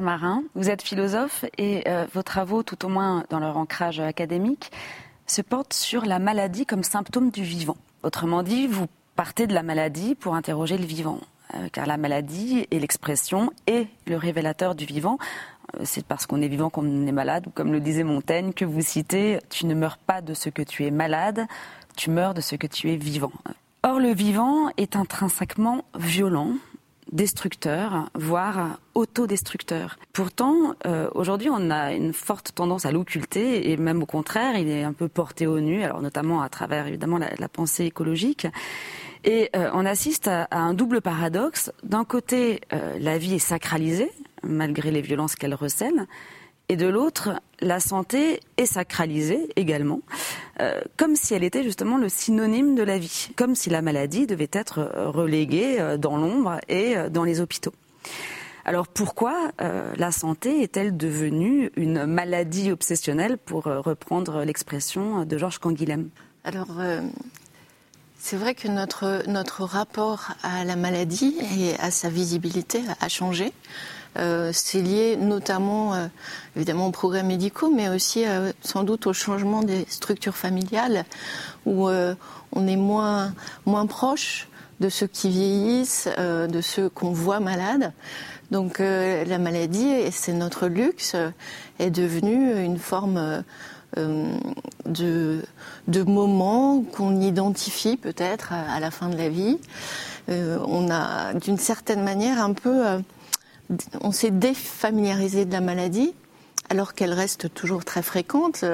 Marin, vous êtes philosophe et vos travaux, tout au moins dans leur ancrage académique, se portent sur la maladie comme symptôme du vivant. Autrement dit, vous partez de la maladie pour interroger le vivant. Euh, car la maladie est l'expression et le révélateur du vivant. Euh, c'est parce qu'on est vivant qu'on est malade, ou comme le disait Montaigne, que vous citez, tu ne meurs pas de ce que tu es malade, tu meurs de ce que tu es vivant. Or, le vivant est intrinsèquement violent, destructeur, voire autodestructeur. Pourtant, euh, aujourd'hui, on a une forte tendance à l'occulter et même au contraire, il est un peu porté au nu, alors notamment à travers évidemment la pensée écologique. Et euh, on assiste à, un double paradoxe. D'un côté, euh, la vie est sacralisée, malgré les violences qu'elle recèle. Et de l'autre, la santé est sacralisée également, euh, comme si elle était justement le synonyme de la vie, comme si la maladie devait être reléguée dans l'ombre et dans les hôpitaux. Alors pourquoi la santé est-elle devenue une maladie obsessionnelle, pour reprendre l'expression de Georges Canguilhem? Alors c'est vrai que notre, notre rapport à la maladie et à sa visibilité a changé. Euh, c'est lié notamment, euh, évidemment, aux progrès médicaux, mais aussi euh, sans doute au changement des structures familiales, où on est moins, moins proche de ceux qui vieillissent, de ceux qu'on voit malades. Donc la maladie, et c'est notre luxe, est devenue une forme de, de, moments qu'on identifie peut-être à, la fin de la vie. Euh, on a d'une certaine manière un peu, on s'est défamiliarisé de la maladie alors qu'elle reste toujours très fréquente,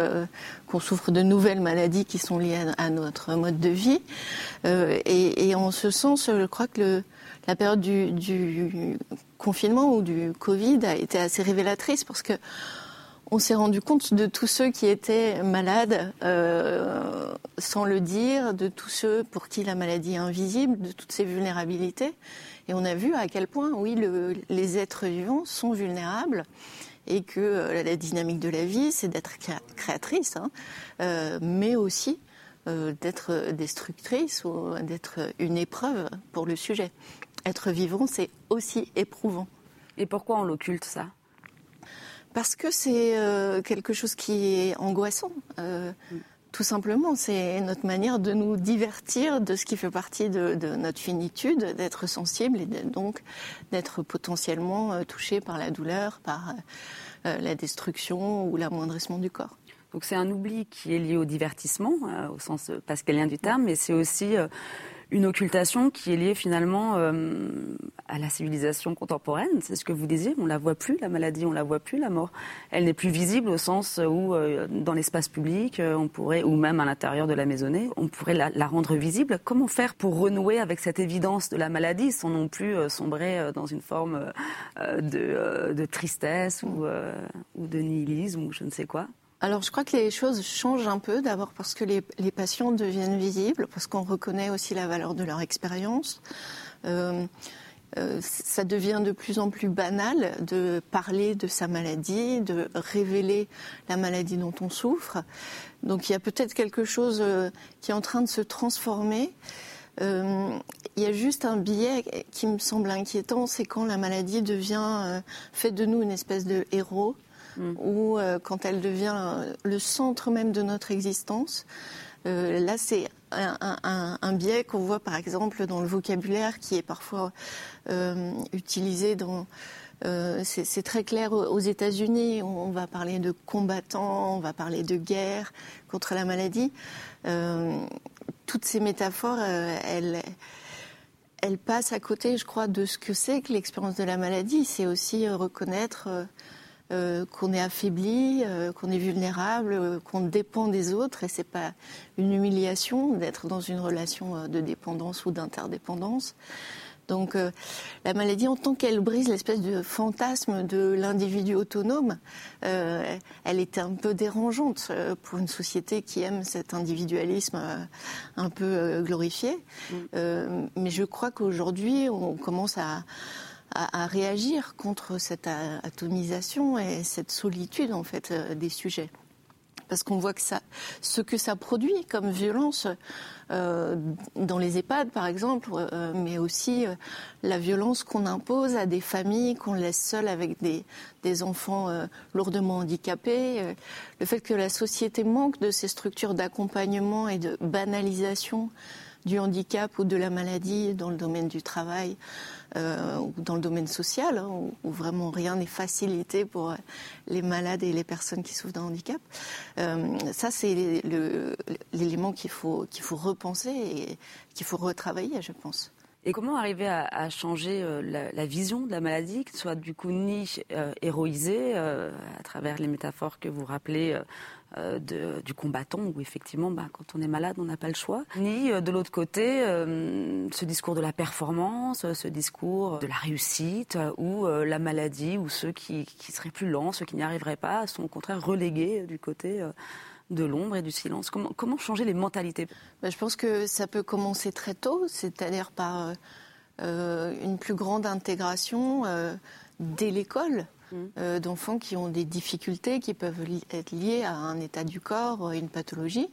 qu'on souffre de nouvelles maladies qui sont liées à, notre mode de vie. Et, et, en ce sens, je crois que la période du, confinement ou du Covid a été assez révélatrice parce que on s'est rendu compte de tous ceux qui étaient malades euh, sans le dire, de tous ceux pour qui la maladie est invisible, de toutes ces vulnérabilités. Et on a vu à quel point, oui, les êtres vivants sont vulnérables et que euh, la dynamique de la vie, c'est d'être créatrice, hein, euh, mais aussi d'être destructrice ou d'être une épreuve pour le sujet. Être vivant, c'est aussi éprouvant. Et pourquoi on l'occulte ça? Parce que c'est euh, quelque chose qui est angoissant. Euh, tout simplement, c'est notre manière de nous divertir de ce qui fait partie de, notre finitude, d'être sensible et donc d'être potentiellement euh, touché par la douleur, par la destruction ou l'amoindrissement du corps. Donc c'est un oubli qui est lié au divertissement, au sens pascalien du terme, mais c'est aussi une occultation qui est liée finalement à la civilisation contemporaine. C'est ce que vous disiez, on la voit plus, la maladie, on la voit plus, la mort. Elle n'est plus visible au sens où euh, dans l'espace public, euh, on pourrait, ou même à l'intérieur de la maisonnée, on pourrait la, rendre visible. Comment faire pour renouer avec cette évidence de la maladie sans non plus sombrer dans une forme de, tristesse ou, de nihilisme ou je ne sais quoi? Alors je crois que les choses changent un peu, d'abord parce que les, patients deviennent visibles, parce qu'on reconnaît aussi la valeur de leur expérience. Euh, euh, ça devient de plus en plus banal de parler de sa maladie, de révéler la maladie dont on souffre. Donc il y a peut-être quelque chose euh, qui est en train de se transformer. il y a juste un biais qui me semble inquiétant, c'est quand la maladie devient, fait de nous une espèce de héros Mm. ou euh, quand elle devient euh, le centre même de notre existence. Euh, là, c'est un, biais qu'on voit par exemple dans le vocabulaire qui est parfois utilisé dans. c'est très clair aux États-Unis. On, va parler de combattants, on va parler de guerre contre la maladie. toutes ces métaphores, elles passent à côté, je crois, de ce que c'est que l'expérience de la maladie. C'est aussi reconnaître euh, qu'on est affaibli, euh, qu'on est vulnérable, euh, qu'on dépend des autres, et c'est pas une humiliation d'être dans une relation de dépendance ou d'interdépendance. Donc la maladie, en tant qu'elle brise l'espèce de fantasme de l'individu autonome, elle était un peu dérangeante pour une société qui aime cet individualisme un peu glorifié. Mm. mais je crois qu'aujourd'hui, on commence à à, réagir contre cette atomisation et cette solitude en fait euh, des sujets. Parce qu'on voit que ça, ce que ça produit comme violence euh, dans les EHPAD, par exemple, euh, mais aussi la violence qu'on impose à des familles qu'on laisse seules avec des, des enfants lourdement handicapés, le fait que la société manque de ces structures d'accompagnement et de banalisation du handicap ou de la maladie dans le domaine du travail euh, ou dans le domaine social, hein, où, vraiment rien n'est facilité pour les malades et les personnes qui souffrent d'un handicap. Euh, ça, c'est l'élément qu'il faut, qu'il faut repenser et qu'il faut retravailler, je pense. Et comment arriver à, changer euh, la, vision de la maladie, que soit du coup ni euh, héroïsée à travers les métaphores que vous rappelez euh, du combattant où effectivement, bah, quand on est malade, on n'a pas le choix. Ni euh, de l'autre côté, euh, ce discours de la performance, ce discours de la réussite, où la maladie, ou ceux qui, qui, seraient plus lents, ceux qui n'y arriveraient pas, sont au contraire relégués du côté de l'ombre et du silence. Comment, comment changer les mentalités? Bah, Je pense que ça peut commencer très tôt, c'est-à-dire par une plus grande intégration dès l'école. Euh, d'enfants qui ont des difficultés qui peuvent être liées à un état du corps, une pathologie.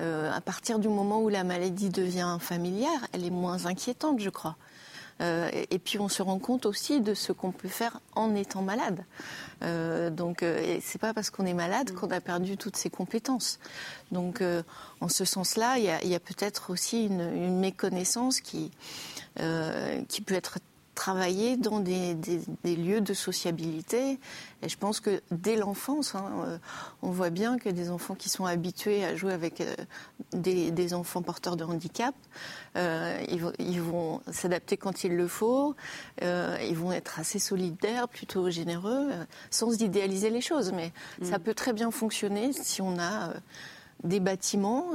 Euh, à partir du moment où la maladie devient familière, elle est moins inquiétante, je crois. Euh, et puis on se rend compte aussi de ce qu'on peut faire en étant malade. Euh, donc euh, c'est pas parce qu'on est malade qu'on a perdu toutes ses compétences. Donc en ce sens-là, il y a, peut-être aussi une, une, méconnaissance qui qui peut être travailler dans des, lieux de sociabilité. Et je pense que dès l'enfance, hein, euh, on voit bien que des enfants qui sont habitués à jouer avec euh, des, enfants porteurs de handicap, euh, ils, vont s'adapter quand il le faut, ils vont être assez solidaires, plutôt généreux, sans idéaliser les choses. Mais mm. ça peut très bien fonctionner si on a des bâtiments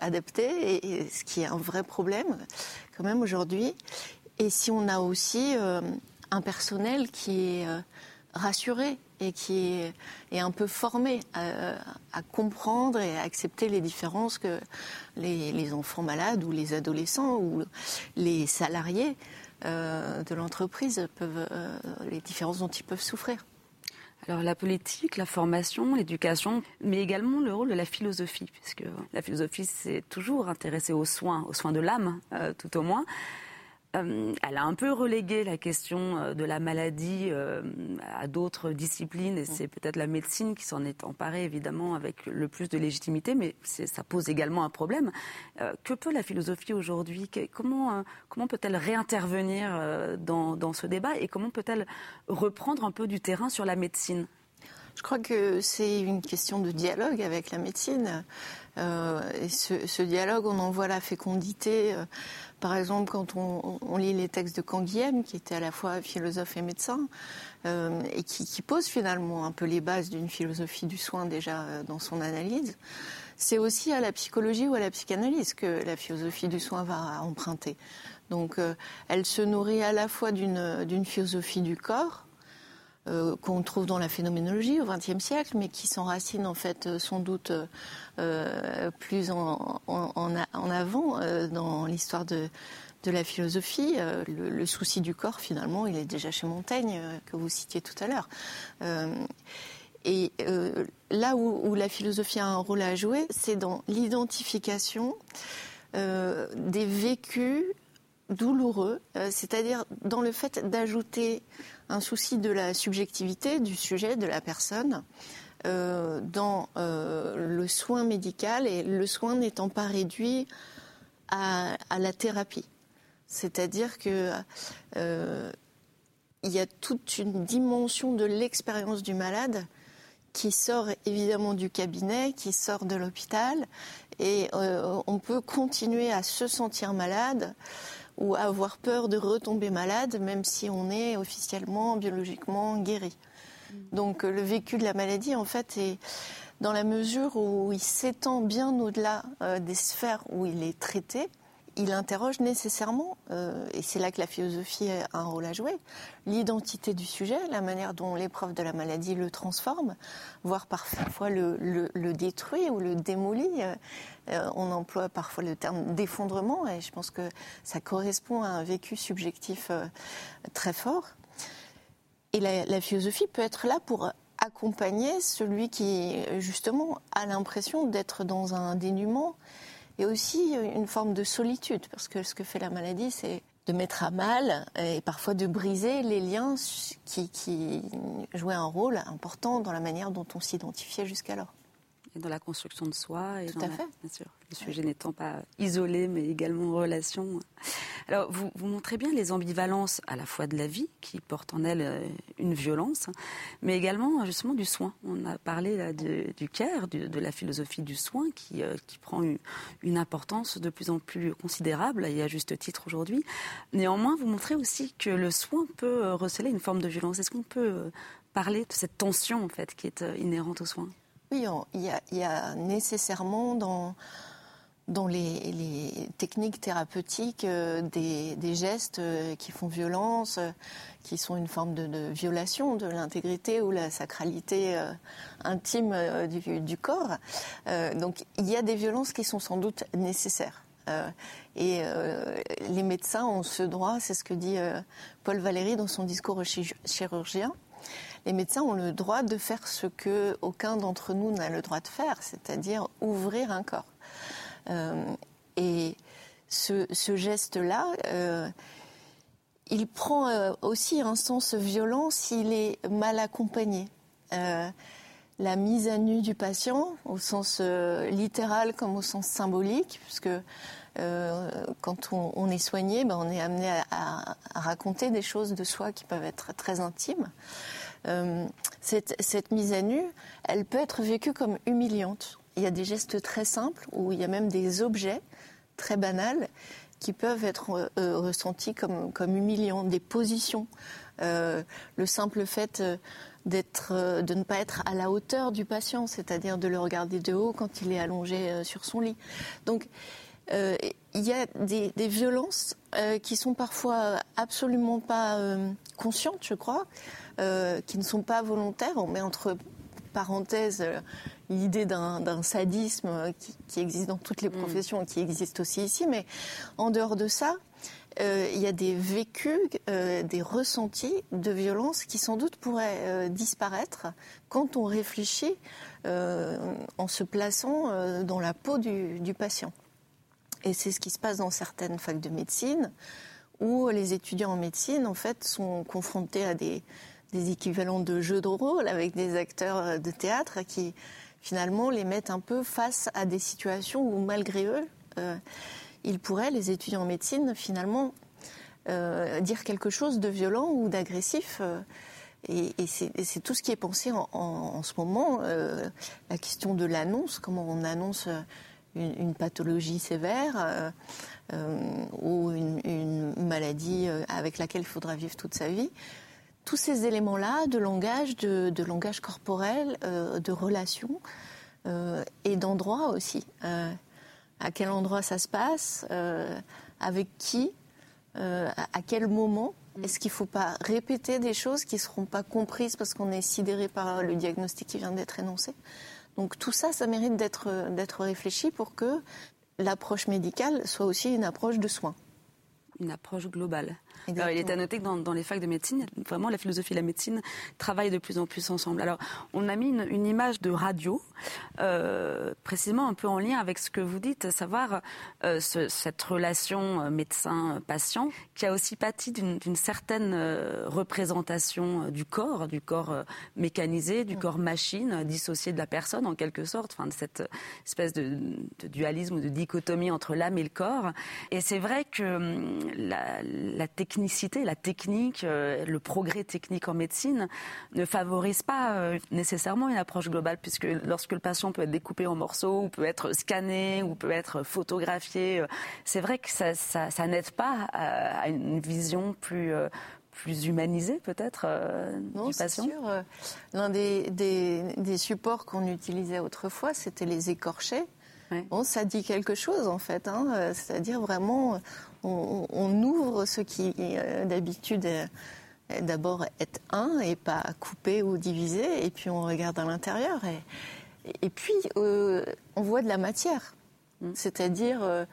adaptés, et, ce qui est un vrai problème quand même aujourd'hui. Et si on a aussi euh, un personnel qui est euh, rassuré et qui est, un peu formé à, comprendre et à accepter les différences que les, enfants malades ou les adolescents ou les salariés euh, de l'entreprise peuvent, les différences dont ils peuvent souffrir. Alors la politique, la formation, l'éducation, mais également le rôle de la philosophie, puisque la philosophie s'est toujours intéressée aux soins, aux soins de l'âme, tout au moins. Euh, elle a un peu relégué la question euh, de la maladie euh, à d'autres disciplines et c'est peut-être la médecine qui s'en est emparée évidemment avec le plus de légitimité, mais ça pose également un problème. que peut la philosophie aujourd'hui? Comment, comment peut-elle réintervenir dans, dans ce débat et comment peut-elle reprendre un peu du terrain sur la médecine? Je crois que c'est une question de dialogue avec la médecine. et ce, dialogue, on en voit la fécondité par exemple, quand on, lit les textes de Canguilhem, qui était à la fois philosophe et médecin, euh, et qui, pose finalement un peu les bases d'une philosophie du soin déjà euh, dans son analyse, c'est aussi à la psychologie ou à la psychanalyse que la philosophie du soin va emprunter. Donc, euh, elle se nourrit à la fois d'une philosophie du corps, euh, qu'on trouve dans la phénoménologie au XXe siècle, mais qui s'enracine en fait euh, sans doute euh, plus en, avant dans l'histoire de, la philosophie. Le, souci du corps, finalement, il est déjà chez Montaigne, que vous citiez tout à l'heure. et là où, la philosophie a un rôle à jouer, c'est dans l'identification des vécus douloureux, c'est-à-dire dans le fait d'ajouter un souci de la subjectivité du sujet, de la personne, euh, dans euh, le soin médical et le soin n'étant pas réduit à, la thérapie. C'est-à-dire que euh, il y a toute une dimension de l'expérience du malade qui sort évidemment du cabinet, qui sort de l'hôpital, et on peut continuer à se sentir malade ou avoir peur de retomber malade, même si on est officiellement, biologiquement guéri. Mm. Donc euh, le vécu de la maladie, en fait, est dans la mesure où il s'étend bien au-delà euh, des sphères où il est traité, il interroge nécessairement, euh, et c'est là que la philosophie a un rôle à jouer, l'identité du sujet, la manière dont l'épreuve de la maladie le transforme, voire parfois le, détruit ou le démolit. Euh, euh, on emploie parfois le terme d'effondrement, et je pense que ça correspond à un vécu subjectif très fort. Et la, la, philosophie peut être là pour accompagner celui qui, justement, a l'impression d'être dans un dénuement et aussi une forme de solitude, parce que ce que fait la maladie, c'est de mettre à mal et parfois de briser les liens qui, qui jouaient un rôle important dans la manière dont on s'identifiait jusqu'alors et dans la construction de soi. Et Tout à fait. bien sûr, le sujet n'étant pas isolé, mais également en relation. Alors, vous, vous, montrez bien les ambivalences à la fois de la vie, qui porte en elle euh, une violence, mais également justement du soin. On a parlé là, du care, de la philosophie du soin, qui, euh, qui prend une, une, importance de plus en plus considérable, et à juste titre aujourd'hui. Néanmoins, vous montrez aussi que le soin peut euh, receler une forme de violence. Est-ce qu'on peut parler de cette tension en fait qui est inhérente au soin? Oui, il y a, nécessairement dans, dans les, techniques thérapeutiques euh, des, gestes euh, qui font violence, euh, qui sont une forme de, violation de l'intégrité ou la sacralité intime du, corps. donc il y a des violences qui sont sans doute nécessaires. et les médecins ont ce droit, c'est ce que dit Paul Valéry dans son discours chirurgien, les médecins ont le droit de faire ce que aucun d'entre nous n'a le droit de faire, c'est-à-dire ouvrir un corps. Euh, et ce, geste-là, euh, il prend euh, aussi un sens violent s'il est mal accompagné. la mise à nu du patient, au sens littéral comme au sens symbolique, puisque quand on, est soigné, ben, on est amené à, raconter des choses de soi qui peuvent être très intimes. Euh, cette, mise à nu, elle peut être vécue comme humiliante. Il y a des gestes très simples où il y a même des objets très banals qui peuvent être euh, ressentis comme, humiliants, des positions. Euh, le simple fait d'être, de ne pas être à la hauteur du patient, c'est-à-dire de le regarder de haut quand il est allongé sur son lit. Donc, il y a des, des violences qui sont parfois absolument pas conscientes, je crois, euh, qui ne sont pas volontaires. On met entre parenthèses euh, l'idée d'un sadisme qui, existe dans toutes les mm. professions et qui existe aussi ici, mais en dehors de ça, euh, il y a des vécus, des ressentis de violence qui sans doute pourraient disparaître quand on réfléchit en se plaçant dans la peau du, du patient. Et c'est ce qui se passe dans certaines facs de médecine, où les étudiants en médecine, en fait, sont confrontés à des, des équivalents de jeux de rôle avec des acteurs euh, de théâtre qui finalement les mettent un peu face à des situations où malgré eux, euh, ils pourraient, les étudiants en médecine, finalement euh, dire quelque chose de violent ou d'agressif. et, c'est tout ce qui est pensé en, ce moment. la question de l'annonce, comment on annonce une, pathologie sévère ou une, une, maladie avec laquelle il faudra vivre toute sa vie tous ces éléments-là de langage, de, langage corporel, euh, de relations euh, et d'endroit aussi. Euh, à quel endroit ça se passe, avec qui, à quel moment. Mm. Est-ce qu'il ne faut pas répéter des choses qui ne seront pas comprises parce qu'on est sidéré par le diagnostic qui vient d'être énoncé Donc tout ça, ça mérite d'être réfléchi pour que l'approche médicale soit aussi une approche de soins une approche globale. Alors, il est à noter que dans, les facs de médecine, vraiment la philosophie et la médecine travaillent de plus en plus ensemble. Alors, on a mis une, image de radio, euh, précisément un peu en lien avec ce que vous dites, à savoir euh, cette relation euh, médecin-patient, qui a aussi pâti d'une certaine représentation du corps, du corps mécanisé, du corps machine, dissocié de la personne en quelque sorte, enfin de cette espèce de, de dualisme ou de dichotomie entre l'âme et le corps. Et c'est vrai que la, technicité, la technique, euh, le progrès technique en médecine ne favorise pas euh, nécessairement une approche globale, puisque lorsque le patient peut être découpé en morceaux, ou peut être scanné, ou peut être photographié, euh, c'est vrai que ça, n'aide pas à, une vision plus plus humanisée peut-être du patient sûr. L'un des, des, supports qu'on utilisait autrefois, c'était les écorchés. Bon, ça dit quelque chose en fait, hein. c'est-à-dire vraiment on, ouvre ce qui euh, d'habitude d'abord est un et pas coupé ou divisé, et puis on regarde à l'intérieur et, puis euh, on voit de la matière, mm. c'est-à-dire euh,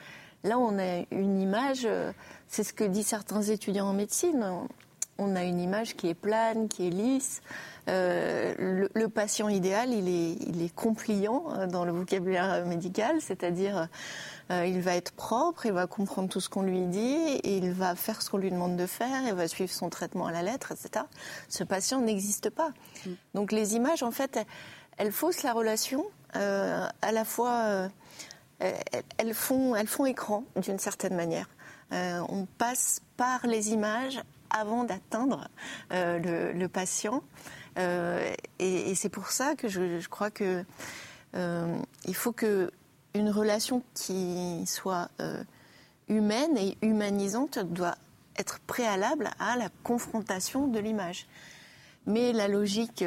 là on a une image, c'est ce que disent certains étudiants en médecine. On a une image qui est plane, qui est lisse. le, patient idéal, il est, il est compliant dans le vocabulaire médical, c'est-à-dire il va être propre, il va comprendre tout ce qu'on lui dit, et il va faire ce qu'on lui demande de faire, il va suivre son traitement à la lettre, etc. Ce patient n'existe pas. Mm. Donc les images, en fait, elles faussent la relation, euh, à la fois, euh, elles, font, elles font écran d'une certaine manière. Euh, on passe par les images avant d'atteindre le, patient. et, c'est pour ça que je, crois que il faut que une relation qui soit humaine et humanisante doit être préalable à la confrontation de l'image. Mais la logique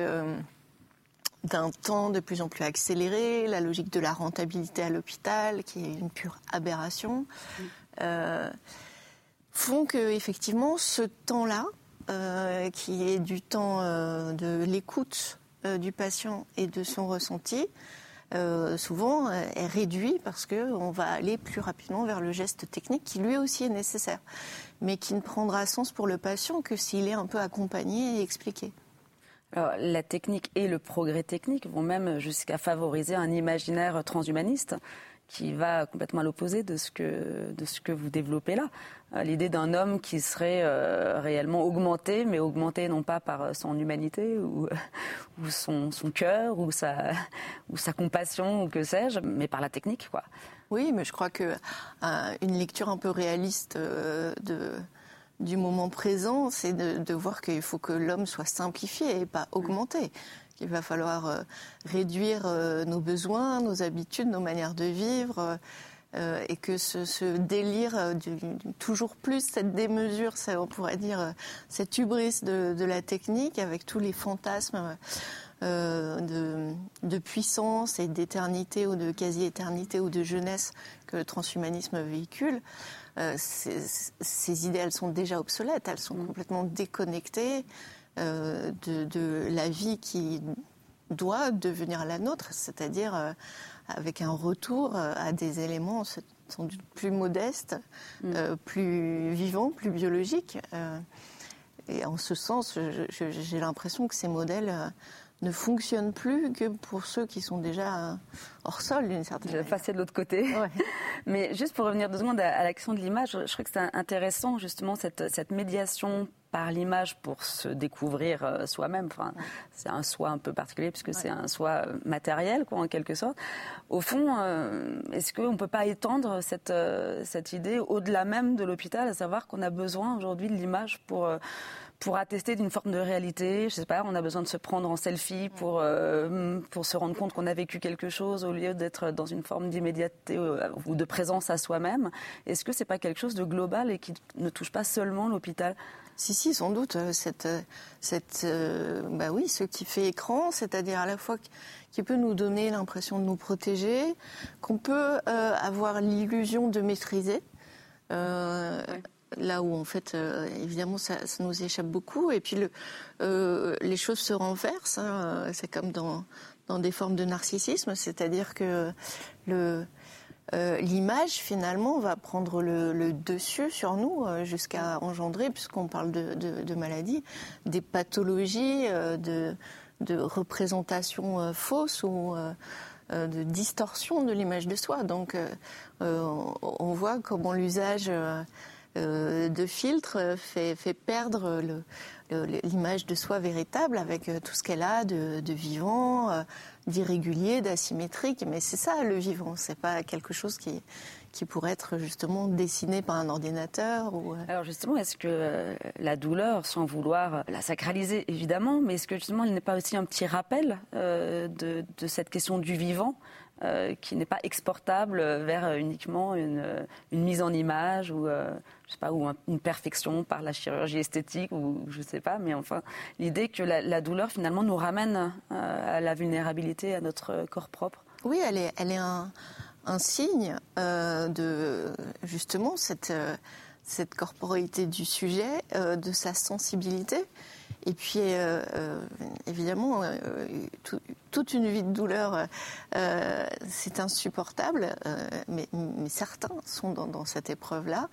d'un temps de plus en plus accéléré, la logique de la rentabilité à l'hôpital, qui est une pure aberration, euh, font que effectivement ce temps-là, euh, qui est du temps euh, de l'écoute du patient et de son ressenti, souvent est réduit parce qu'on va aller plus rapidement vers le geste technique qui lui aussi est nécessaire, mais qui ne prendra sens pour le patient que s'il est un peu accompagné et expliqué. La technique et le progrès technique vont même jusqu'à favoriser un imaginaire transhumaniste qui va complètement à l'opposé de ce que de ce que vous développez là. Euh, l'idée d'un homme qui serait euh, réellement augmenté, mais augmenté non pas par son humanité ou, ou son, son cœur ou sa ou sa compassion ou que sais-je, mais par la technique, quoi. Oui, mais je crois que euh, une lecture un peu réaliste de du moment présent, c'est de, voir qu'il faut que l'homme soit simplifié et pas augmenté. Qu'il va falloir euh, réduire euh, nos besoins, nos habitudes, nos manières de vivre. Euh, et que ce, délire du, toujours plus, cette démesure, ça, on pourrait dire, cette hubris de, la technique avec tous les fantasmes de, de, puissance et d'éternité ou de quasi-éternité ou de jeunesse que le transhumanisme véhicule, euh, ces, idées, elles sont déjà obsolètes, elles sont mm. complètement déconnectées euh, de, la vie qui doit devenir la nôtre, c'est-à-dire euh, avec un retour à des éléments sans doute plus modestes, mm. plus vivants, plus biologiques. et en ce sens, j'ai l'impression que ces modèles ne fonctionne plus que pour ceux qui sont déjà hors sol d'une certaine manière. Passer de l'autre côté. Mais juste pour revenir deux secondes à, l'action de l'image, je crois que c'est intéressant justement cette, cette médiation par l'image pour se découvrir euh, soi-même. Enfin, c'est un soi un peu particulier puisque c'est un soi matériel, quoi, en quelque sorte. Au fond, euh, est-ce qu'on ne peut pas étendre cette, euh, cette idée au-delà même de l'hôpital, à savoir qu'on a besoin aujourd'hui de l'image pour pour attester d'une forme de réalité? Je sais pas, on a besoin de se prendre en selfie pour, euh, pour se rendre compte qu'on a vécu quelque chose au lieu d'être dans une forme d'immédiateté euh, ou de présence à soi-même. Est-ce que c'est pas quelque chose de global et qui ne touche pas seulement l'hôpital? Si, si, sans doute. Euh, cette, cette, bah oui, ce qui fait écran, c'est-à-dire à la fois qui peut nous donner l'impression de nous protéger, qu'on peut avoir l'illusion de maîtriser là où en fait euh, évidemment ça, nous échappe beaucoup et puis le, euh, les choses se renversent hein. c'est comme dans, dans des formes de narcissisme c'est-à-dire que le euh, l'image finalement va prendre le, dessus sur nous jusqu'à engendrer puisqu'on parle de, de, de, maladies des pathologies de, de représentations fausses ou de distorsion de l'image de soi. Donc on voit comment l'usage euh, de filtre fait, fait perdre l'image de soi véritable avec euh, tout ce qu'elle a de, vivant, euh, d'irrégulier, d'asymétrique. Mais c'est ça le vivant, c'est pas quelque chose qui, pourrait être justement dessiné par un ordinateur ou... Alors justement, est-ce que la douleur, sans vouloir la sacraliser évidemment, mais est-ce que justement elle n'est pas aussi un petit rappel de, cette question du vivant? euh, qui n'est pas exportable vers euh, uniquement une, euh, une, mise en image ou, je sais pas, ou une perfection par la chirurgie esthétique ou je sais pas, mais enfin l'idée que la, douleur finalement nous ramène à la vulnérabilité à notre corps propre. Oui, elle est, elle est un, un signe de justement cette cette corporalité du sujet, de sa sensibilité. Et puis, euh, euh, évidemment, euh, toute une vie de douleur, c'est insupportable, mais, certains sont dans, cette épreuve-là.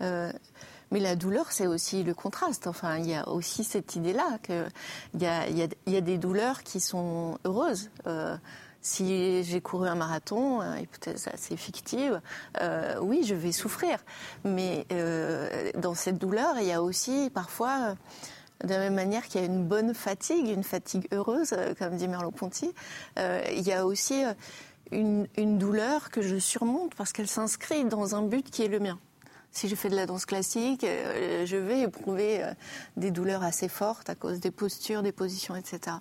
Mais la douleur, c'est aussi le contraste. Enfin, il y a aussi cette idée-là qu'il y a, y, a, y a, des douleurs qui sont heureuses. Euh, si j'ai couru un marathon, euh, hypothèse assez fictive, euh, oui, je vais souffrir. Mais euh, dans cette douleur, il y a aussi parfois, de la même manière qu'il y a une bonne fatigue, une fatigue heureuse, comme dit Merleau-Ponty, il y a aussi une, une douleur que je surmonte parce qu'elle s'inscrit dans un but qui est le mien. Si je fais de la danse classique, je vais éprouver des douleurs assez fortes à cause des postures, des positions, etc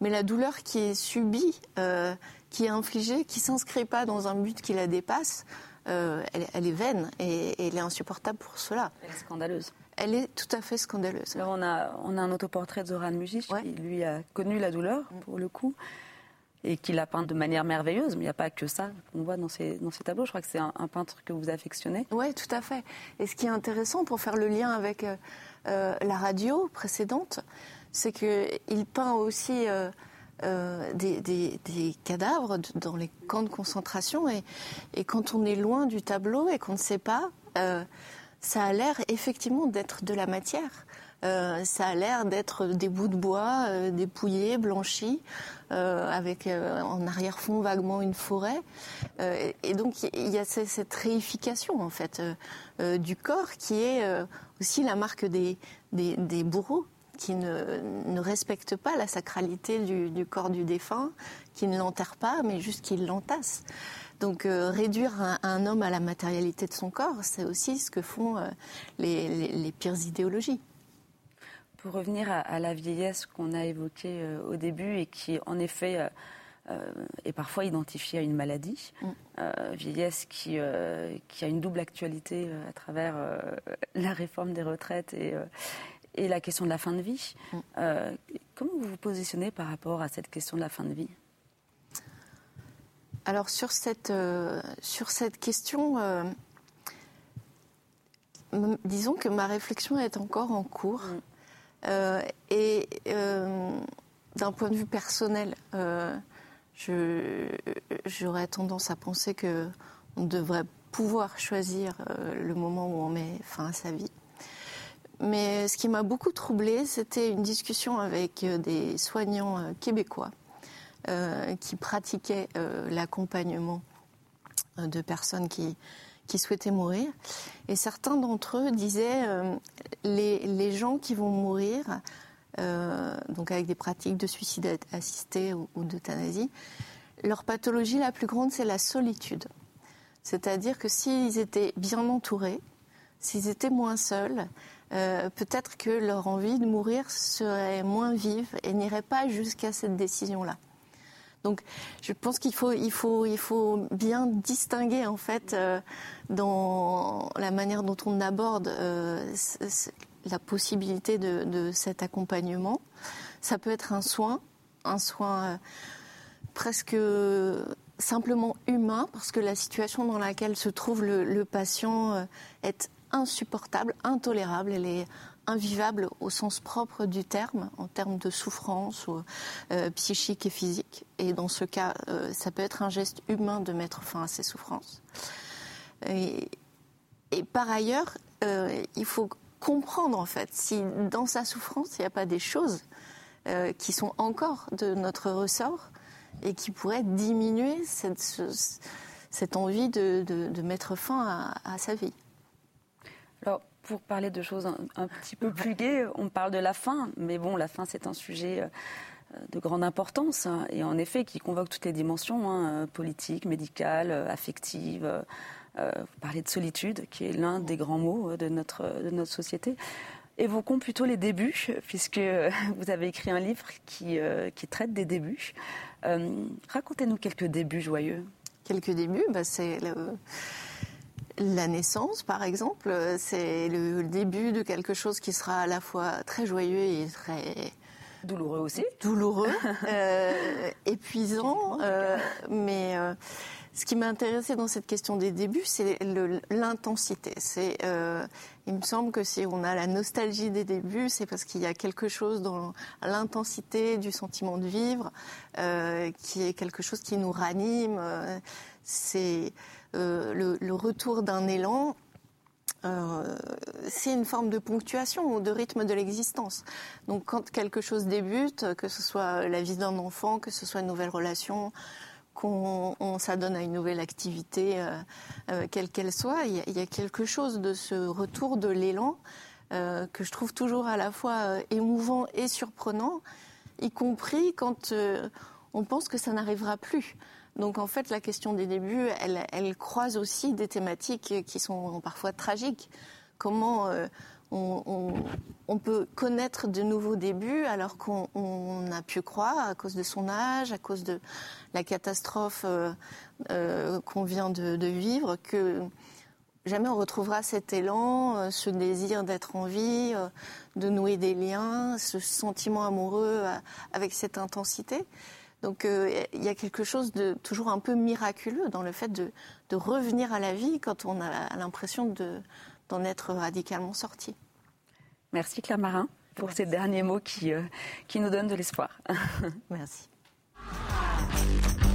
mais la douleur qui est subie, euh, qui est infligée, qui s'inscrit pas dans un but qui la dépasse, euh, elle, est vaine et, elle est insupportable pour cela. Elle est scandaleuse. Elle est tout à fait scandaleuse. Alors on a, on a un autoportrait de Zoran Mujic qui, lui, a connu la douleur, mm. pour le coup, et qui l'a peint de manière merveilleuse, mais il n'y a pas que ça qu'on voit dans ces, dans ces tableaux. Je crois que c'est un, peintre que vous affectionnez. Oui, tout à fait. Et ce qui est intéressant, pour faire le lien avec euh, la radio précédente, c'est qu'il peint aussi euh, euh, des, cadavres dans les camps de concentration. Et, quand on est loin du tableau et qu'on ne sait pas, euh, ça a l'air effectivement d'être de la matière. ça a l'air d'être des bouts de bois dépouillés, blanchis, avec en arrière-fond vaguement une forêt. et donc il y a cette réification en fait du corps qui est aussi la marque des, des bourreaux qui ne, ne respecte pas la sacralité du, corps du défunt, qui ne l'enterre pas, mais juste qui l'entasse. Donc euh, réduire un, homme à la matérialité de son corps, c'est aussi ce que font euh, les, pires idéologies. Pour revenir à, la vieillesse qu'on a évoquée euh, au début et qui, en effet, est parfois identifiée à une maladie, mm. vieillesse qui, qui a une double actualité à travers la réforme des retraites et, et la question de la fin de vie. Mm. Comment vous vous positionnez par rapport à cette question de la fin de vie? Alors sur cette, euh, sur cette question, euh, disons que ma réflexion est encore en cours. Mm. et d'un point de vue personnel, j'aurais tendance à penser qu'on devrait pouvoir choisir le moment où on met fin à sa vie. Mais ce qui m'a beaucoup troublée, c'était une discussion avec euh, des soignants euh, québécois euh, qui pratiquaient l'accompagnement de personnes qui, souhaitaient mourir. Et certains d'entre eux disaient les, les, gens qui vont mourir, donc avec des pratiques de suicide assisté ou, d'euthanasie, leur pathologie la plus grande, c'est la solitude. C'est-à-dire que s'ils étaient bien entourés, s'ils étaient moins seuls, euh, peut-être que leur envie de mourir serait moins vive et n'irait pas jusqu'à cette décision-là. Donc, je pense qu'il faut, il faut, bien distinguer en fait euh, dans la manière dont on aborde euh, la possibilité de, cet accompagnement. Ça peut être un soin, un soin presque simplement humain, parce que la situation dans laquelle se trouve le, patient est insupportable, intolérable, invivable au sens propre du terme, en termes de souffrance euh, psychique et physique. Et dans ce cas, euh, ça peut être un geste humain de mettre fin à ces souffrances. Et, par ailleurs, euh, il faut comprendre en fait si dans sa souffrance il n'y a pas des choses qui sont encore de notre ressort et qui pourraient diminuer cette, envie de, de, mettre fin à sa vie. Alors, pour parler de choses un, petit peu plus gaies, on parle de la faim, mais bon, la faim, c'est un sujet euh, de grande importance hein, et en effet qui convoque toutes les dimensions hein, politiques, médicales, affectives. Euh, vous parlez de solitude, qui est l'un des grands mots de notre, de notre société. Évoquons plutôt les débuts, puisque vous avez écrit un livre qui, euh, qui traite des débuts. Racontez-nous quelques débuts joyeux. Quelques débuts, bah, c'est le la naissance, par exemple, c'est le début de quelque chose qui sera à la fois très joyeux et très douloureux aussi. Douloureux, euh, épuisant, euh, mais euh, ce qui m'a intéressé dans cette question des débuts, c'est l'intensité. C'est, il me semble que si on a la nostalgie des débuts, c'est parce qu'il y a quelque chose dans l'intensité du sentiment de vivre qui est quelque chose qui nous ranime. c'est euh, le, retour d'un élan, euh, c'est une forme de ponctuation ou de rythme de l'existence. Donc quand quelque chose débute, que ce soit la vie d'un enfant, que ce soit une nouvelle relation, qu'on s'adonne à une nouvelle activité, euh, quelle qu'elle soit, il y, a, quelque chose de ce retour de l'élan que je trouve toujours à la fois émouvant et surprenant, y compris quand on pense que ça n'arrivera plus. Donc en fait, la question des débuts, elle, croise aussi des thématiques qui sont parfois tragiques. Comment on, peut connaître de nouveaux débuts alors qu'on a pu croire, à cause de son âge, à cause de la catastrophe euh, euh, qu'on vient de, vivre, que jamais on retrouvera cet élan, euh, ce désir d'être en vie, de nouer des liens, ce sentiment amoureux avec cette intensité. Donc il y a quelque chose de toujours un peu miraculeux dans le fait de, de revenir à la vie quand on a l'impression de d'en être radicalement sorti. Merci Claire Marin pour ces derniers mots qui, euh, qui nous donnent de l'espoir. Merci.